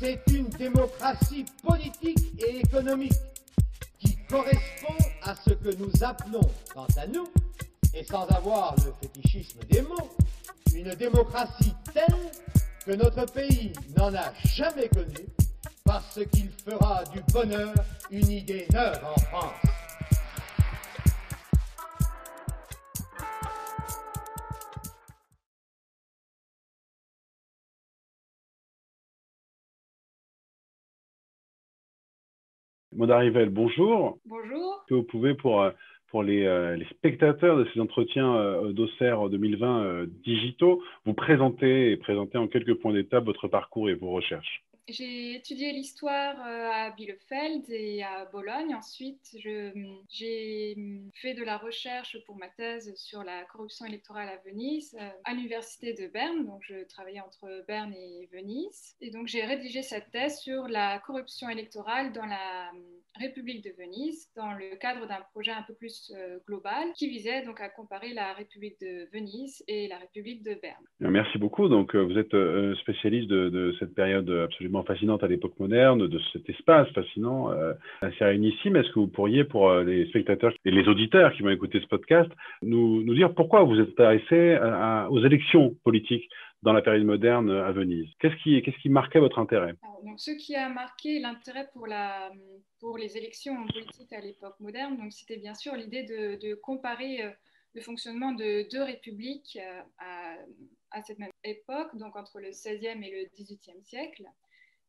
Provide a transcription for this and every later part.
C'est une démocratie politique et économique qui correspond à ce que nous appelons, quant à nous, et sans avoir le fétichisme des mots, une démocratie telle que notre pays n'en a jamais connue parce qu'il fera du bonheur une idée neuve en France. Maud Rivel, bonjour. Bonjour. Que vous pouvez, pour, euh, pour les, euh, les spectateurs de ces entretiens euh, d'Auxerre 2020 digitaux, vous présenter et présenter en quelques points d'étape votre parcours et vos recherches j'ai étudié l'histoire euh, à Bielefeld et à Bologne. Ensuite, j'ai fait de la recherche pour ma thèse sur la corruption électorale à Venise euh, à l'université de Berne. Donc, je travaillais entre Berne et Venise. Et donc, j'ai rédigé cette thèse sur la corruption électorale dans la euh, République de Venise dans le cadre d'un projet un peu plus global qui visait donc à comparer la République de Venise et la République de Berne. Merci beaucoup. Donc, vous êtes spécialiste de, cette période absolument fascinante à l'époque moderne, de cet espace fascinant, euh, assez réunissime. Est-ce que vous pourriez, pour euh, les spectateurs et les auditeurs qui vont écouter ce podcast, nous dire pourquoi vous êtes intéressé aux élections politiques dans la période moderne à Venise. Qu'est-ce qui, marquait votre intérêt? Donc, Ce qui a marqué l'intérêt pour, les élections politiques à l'époque moderne, donc, c'était bien sûr l'idée de, comparer euh, le fonctionnement de deux républiques à, à cette même époque, donc entre le XVIe et le XVIIIe siècle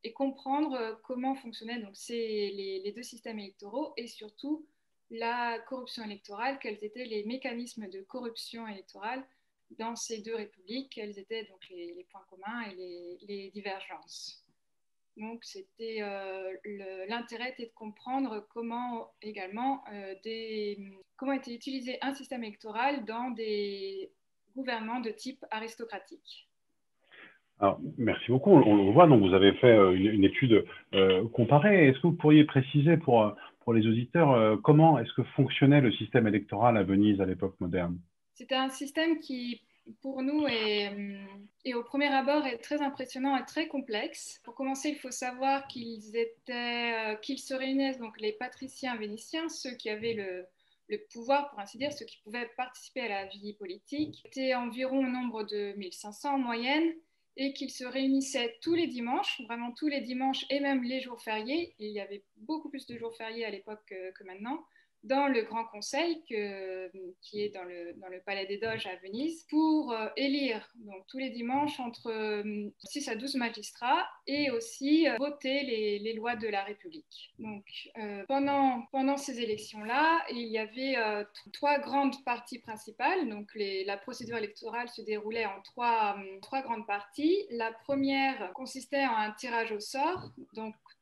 et comprendre euh, comment fonctionnaient donc les, les, deux systèmes électoraux et surtout la corruption électorale, quels étaient les mécanismes de corruption électorale dans ces deux républiques, quels étaient donc les, points communs et les, divergences. Donc, c'était euh, l'intérêt était de comprendre comment également euh, des, comment était utilisé un système électoral dans des gouvernements de type aristocratique. Alors, merci beaucoup. On, le voit, donc vous avez fait euh, une, étude comparée. Est-ce que vous pourriez préciser pour, pour les auditeurs comment est-ce que fonctionnait le système électoral à Venise à l'époque moderne? C'était un système qui, pour nous, est, et au premier abord est très impressionnant et très complexe. Pour commencer, il faut savoir qu'ils étaient, qu'ils se réunissaient, donc les patriciens vénitiens, ceux qui avaient le, le pouvoir, pour ainsi dire, ceux qui pouvaient participer à la vie politique, étaient environ au nombre de 1500 en moyenne et qu'ils se réunissaient tous les dimanches, vraiment tous les dimanches et même les jours fériés. il y avait beaucoup plus de jours fériés à l'époque que, maintenant dans le Grand Conseil qui est dans le, Palais des Doges à Venise pour euh, élire donc, tous les dimanches entre 6 euh, à 12 magistrats et aussi euh, voter les, lois de la République. Donc, pendant, pendant ces élections-là, il y avait trois grandes parties principales. Donc, la procédure électorale se déroulait en trois, trois grandes parties. La première consistait en un tirage au sort.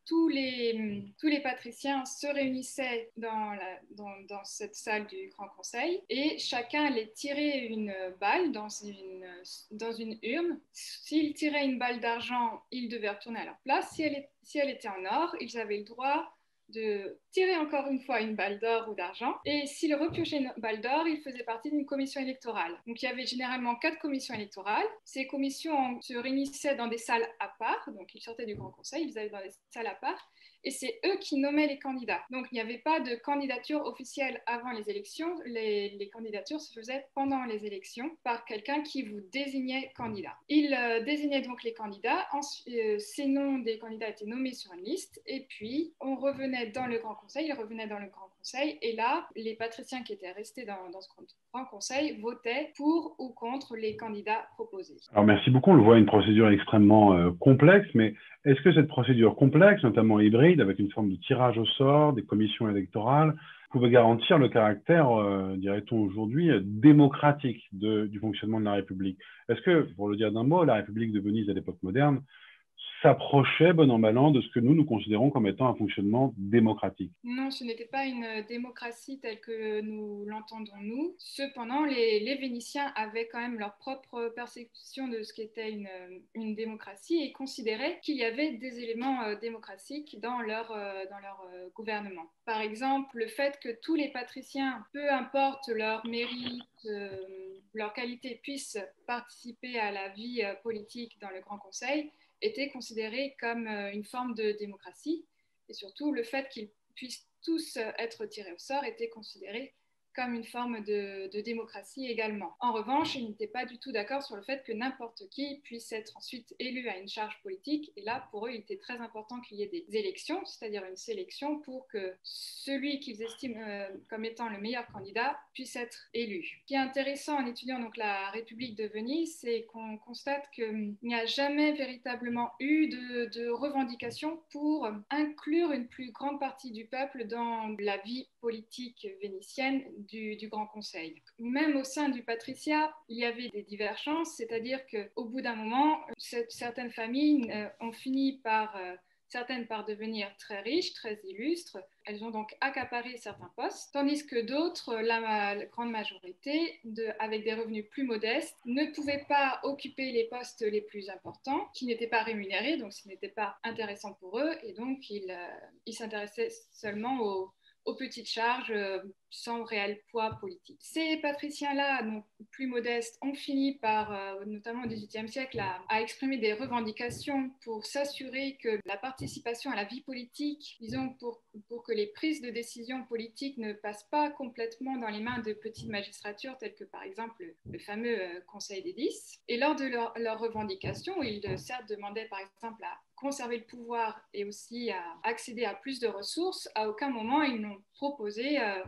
Tous les, tous les patriciens se réunissaient dans, dans, cette salle du Grand Conseil et chacun allait tirer une balle dans une, dans une urne. S'ils tiraient une balle d'argent, ils devaient retourner à leur place. Si elle, si elle était en or, ils avaient le droit de tirer encore une fois une balle d'or ou d'argent. Et s'il repiochait une balle d'or, il faisait partie d'une commission électorale. Donc il y avait généralement quatre commissions électorales. Ces commissions se réunissaient dans des salles à part, donc ils sortaient du Grand Conseil, ils allaient dans des salles à part et c'est eux qui nommaient les candidats. Donc il n'y avait pas de candidature officielle avant les élections, les, candidatures se faisaient pendant les élections par quelqu'un qui vous désignait candidat. Il euh, désignait donc les candidats, euh, ces noms des candidats étaient nommés sur une liste, et puis on revenait dans le Grand Conseil, ils revenaient dans le Grand Conseil, et là, les patriciens qui étaient restés dans, dans ce Grand Conseil votaient pour ou contre les candidats proposés. Alors merci beaucoup, on le voit une procédure extrêmement euh, complexe, mais est-ce que cette procédure complexe, notamment hybride, avec une forme de tirage au sort, des commissions électorales, pouvait garantir le caractère, euh, dirait-on aujourd'hui, démocratique du fonctionnement de la République? Est-ce que, pour le dire d'un mot, la République de Venise à l'époque moderne s'approchait, bon an, mal an, de ce que nous, nous considérons comme étant un fonctionnement démocratique. Non, ce n'était pas une démocratie telle que nous l'entendons nous. Cependant, les, les, Vénitiens avaient quand même leur propre perception de ce qu'était une, une, démocratie et considéraient qu'il y avait des éléments euh, démocratiques dans leur, euh, dans leur euh, gouvernement. Par exemple, le fait que tous les patriciens, peu importe leur mérite, leur qualité, puissent participer à la vie politique dans le Grand Conseil était considéré comme une forme de démocratie. Et surtout, le fait qu'ils puissent tous être tirés au sort était considéré comme une forme de, démocratie également. En revanche, ils n'étaient pas du tout d'accord sur le fait que n'importe qui puisse être ensuite élu à une charge politique. Et là, pour eux, il était très important qu'il y ait des élections, c'est-à-dire une sélection pour que celui qu'ils estiment euh, comme étant le meilleur candidat puisse être élu. Ce qui est intéressant en étudiant donc la République de Venise, c'est qu'on constate qu'il n'y a jamais véritablement eu de, de revendication pour une plus grande partie du peuple dans la vie politique vénitienne du, Grand Conseil. Même au sein du patriciat, il y avait des divergences, c'est-à-dire qu'au bout d'un moment, certaines familles euh, ont fini par euh, certaines par devenir très riches, très illustres. Elles ont donc accaparé certains postes, tandis que d'autres, la, grande majorité, avec des revenus plus modestes, ne pouvaient pas occuper les postes les plus importants, qui n'étaient pas rémunérés, donc ce n'était pas intéressant pour eux, et donc ils euh, s'intéressaient seulement aux, petites charges euh, sans réel poids politique. Ces patriciens-là, donc plus modestes, ont fini par, euh, notamment au XVIIIe siècle, à, exprimer des revendications pour s'assurer que la participation à la vie politique, disons pour, pour que les prises de décision politiques ne passent pas complètement dans les mains de petites magistratures telles que par exemple le, fameux euh, Conseil des Dix. Et lors de leurs leur revendications, ils certes demandaient par exemple à conserver le pouvoir et aussi à accéder à plus de ressources, à aucun moment ils n'ont proposé euh,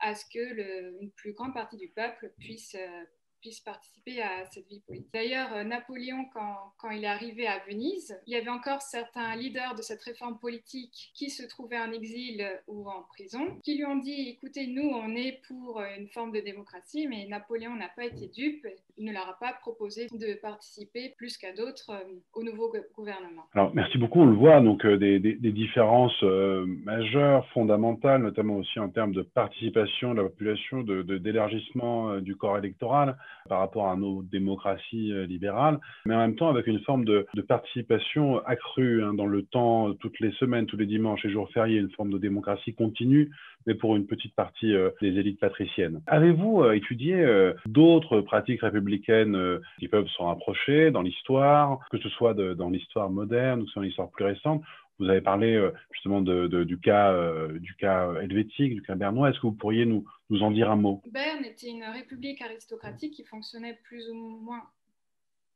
à ce que le, une plus grande partie du peuple puisse, euh, puisse participer à cette vie politique. D'ailleurs, euh, Napoléon, quand, quand, il est arrivé à Venise, il y avait encore certains leaders de cette réforme politique qui se trouvaient en exil ou en prison, qui lui ont dit, écoutez, nous, on est pour une forme de démocratie, mais Napoléon n'a pas été dupe, il ne leur a pas proposé de participer plus qu'à d'autres euh, au nouveau gouvernement. Alors, merci beaucoup. On le voit, donc euh, des, différences euh, majeures, fondamentales, notamment aussi en termes de participation de la population, de, d'élargissement du corps électoral par rapport à nos démocraties libérales, mais en même temps avec une forme de, participation accrue hein, dans le temps, toutes les semaines, tous les dimanches et jours fériés, une forme de démocratie continue, mais pour une petite partie des élites patriciennes. Avez-vous étudié d'autres pratiques républicaines qui peuvent s'en rapprocher dans l'histoire, que ce soit dans l'histoire moderne ou dans l'histoire plus récente vous avez parlé justement de, du, cas, du cas helvétique, du cas bernois. Est-ce que vous pourriez nous, nous en dire un mot? Berne était une république aristocratique qui fonctionnait plus ou moins,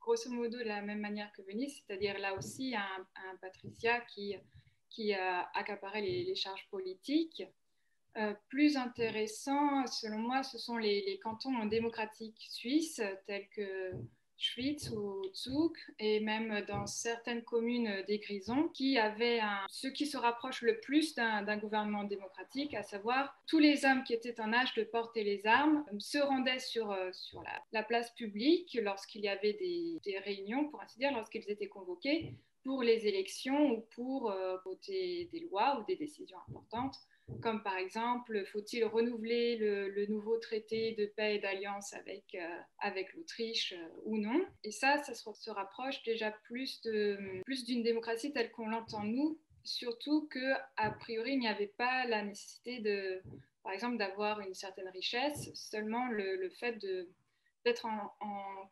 grosso modo, de la même manière que Venise, c'est-à-dire là aussi un, un patriciat qui, qui accaparait les, charges politiques. Euh, plus intéressant, selon moi, ce sont les, cantons démocratiques suisses tels que Schwyz ou Zug et même dans certaines communes des Grisons qui avaient ce qui se rapproche le plus d'un gouvernement démocratique, à savoir tous les hommes qui étaient en âge de porter les armes se rendaient sur, euh, la, place publique lorsqu'il y avait des, des réunions, pour ainsi dire, lorsqu'ils étaient convoqués pour les élections ou pour euh, voter des lois ou des décisions importantes comme par exemple, faut-il renouveler le, nouveau traité de paix et d'alliance avec, euh, avec l'Autriche euh, ou non? Et ça, ça se, rapproche déjà plus d'une plus démocratie telle qu'on l'entend nous, surtout que a priori, il n'y avait pas la nécessité de, par exemple, d'avoir une certaine richesse, seulement le fait de d'être en,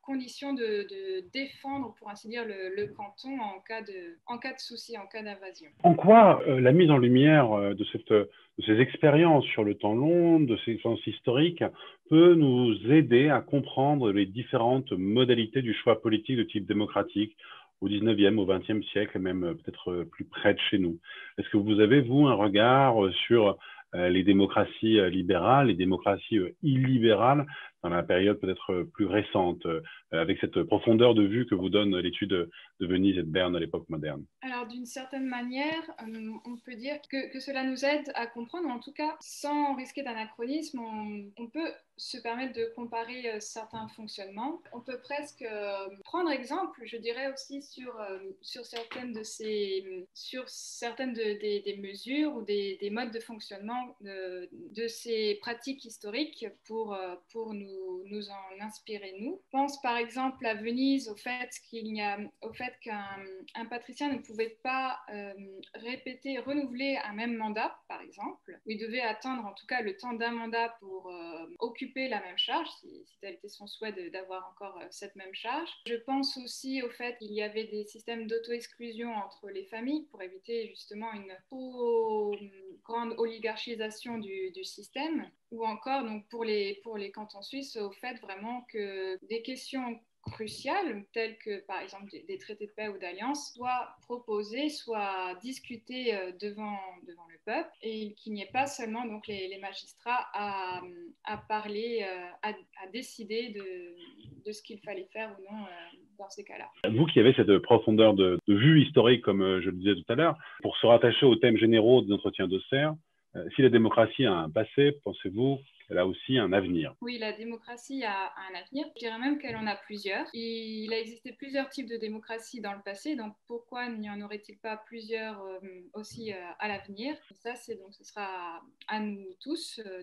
condition de, défendre, pour ainsi dire, le, canton en cas de, en souci, en cas d'invasion. En quoi euh, la mise en lumière euh, de, cette, de ces expériences sur le temps long, de ces expériences historiques, peut nous aider à comprendre les différentes modalités du choix politique de type démocratique au 19e, au 20e siècle, même euh, peut-être plus près de chez nous? Est-ce que vous avez, vous, un regard sur les démocraties libérales, les démocraties illibérales dans la période peut-être plus récente, euh, avec cette profondeur de vue que vous donne l'étude de Venise et de Berne à l'époque moderne. Alors, d'une certaine manière, euh, on peut dire que, que, cela nous aide à comprendre, en tout cas, sans risquer d'anachronisme, on, on, peut se permettre de comparer certains fonctionnements. On peut presque prendre exemple, je dirais aussi, sur, sur certaines de ces, sur certaines de, des, des, mesures ou des, des, modes de fonctionnement de, de ces pratiques historiques pour, pour nous nous, en inspirer nous. Je pense par exemple à Venise au fait qu'il y a, au fait qu'un patricien ne pouvait pas euh, répéter, renouveler un même mandat, par exemple. Il devait attendre en tout cas le temps d'un mandat pour euh, occuper la même charge, si, tel était son souhait d'avoir encore cette même charge. Je pense aussi au fait qu'il y avait des systèmes d'auto-exclusion entre les familles pour éviter justement une trop grande oligarchisation du, du système, ou encore donc pour les, pour les cantons suisses au fait vraiment que des questions cruciales, telles que par exemple des, traités de paix ou d'alliance, soient proposées, soient discutées euh, devant, devant le peuple et qu'il n'y ait pas seulement donc les, magistrats à, à parler, euh, à, décider de, de ce qu'il fallait faire ou non euh, dans ces cas-là. Vous qui avez cette profondeur de, de, vue historique, comme je le disais tout à l'heure, pour se rattacher aux thèmes généraux des entretiens de serre, si la démocratie a un passé, pensez-vous elle a aussi un avenir. Oui, la démocratie a un avenir. Je dirais même qu'elle en a plusieurs. Il a existé plusieurs types de démocratie dans le passé, donc pourquoi n'y en aurait-il pas plusieurs euh, aussi euh, à l'avenir? Ça, c'est donc ce sera à nous tous euh,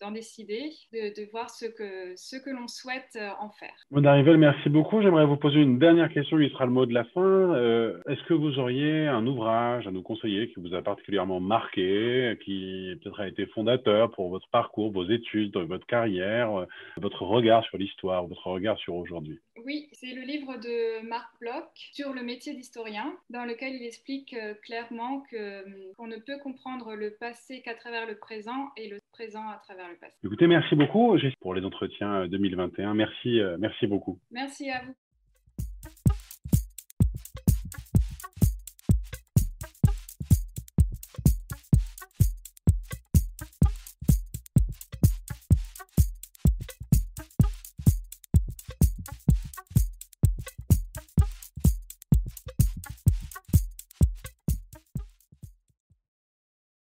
d'en décider, de, de, voir ce que ce que l'on souhaite en faire. Rivel, merci beaucoup. J'aimerais vous poser une dernière question qui sera le mot de la fin. Est-ce que vous auriez un ouvrage à nous conseiller qui vous a particulièrement marqué, qui peut-être a été fondateur pour votre parcours, vos études études, votre carrière, euh, votre regard sur l'histoire, votre regard sur aujourd'hui? Oui, c'est le livre de Marc Bloch sur le métier d'historien, dans lequel il explique euh, clairement hum, qu'on ne peut comprendre le passé qu'à travers le présent et le présent à travers le passé. Écoutez, merci beaucoup pour les entretiens 2021. Euh, merci, merci beaucoup. Merci à vous.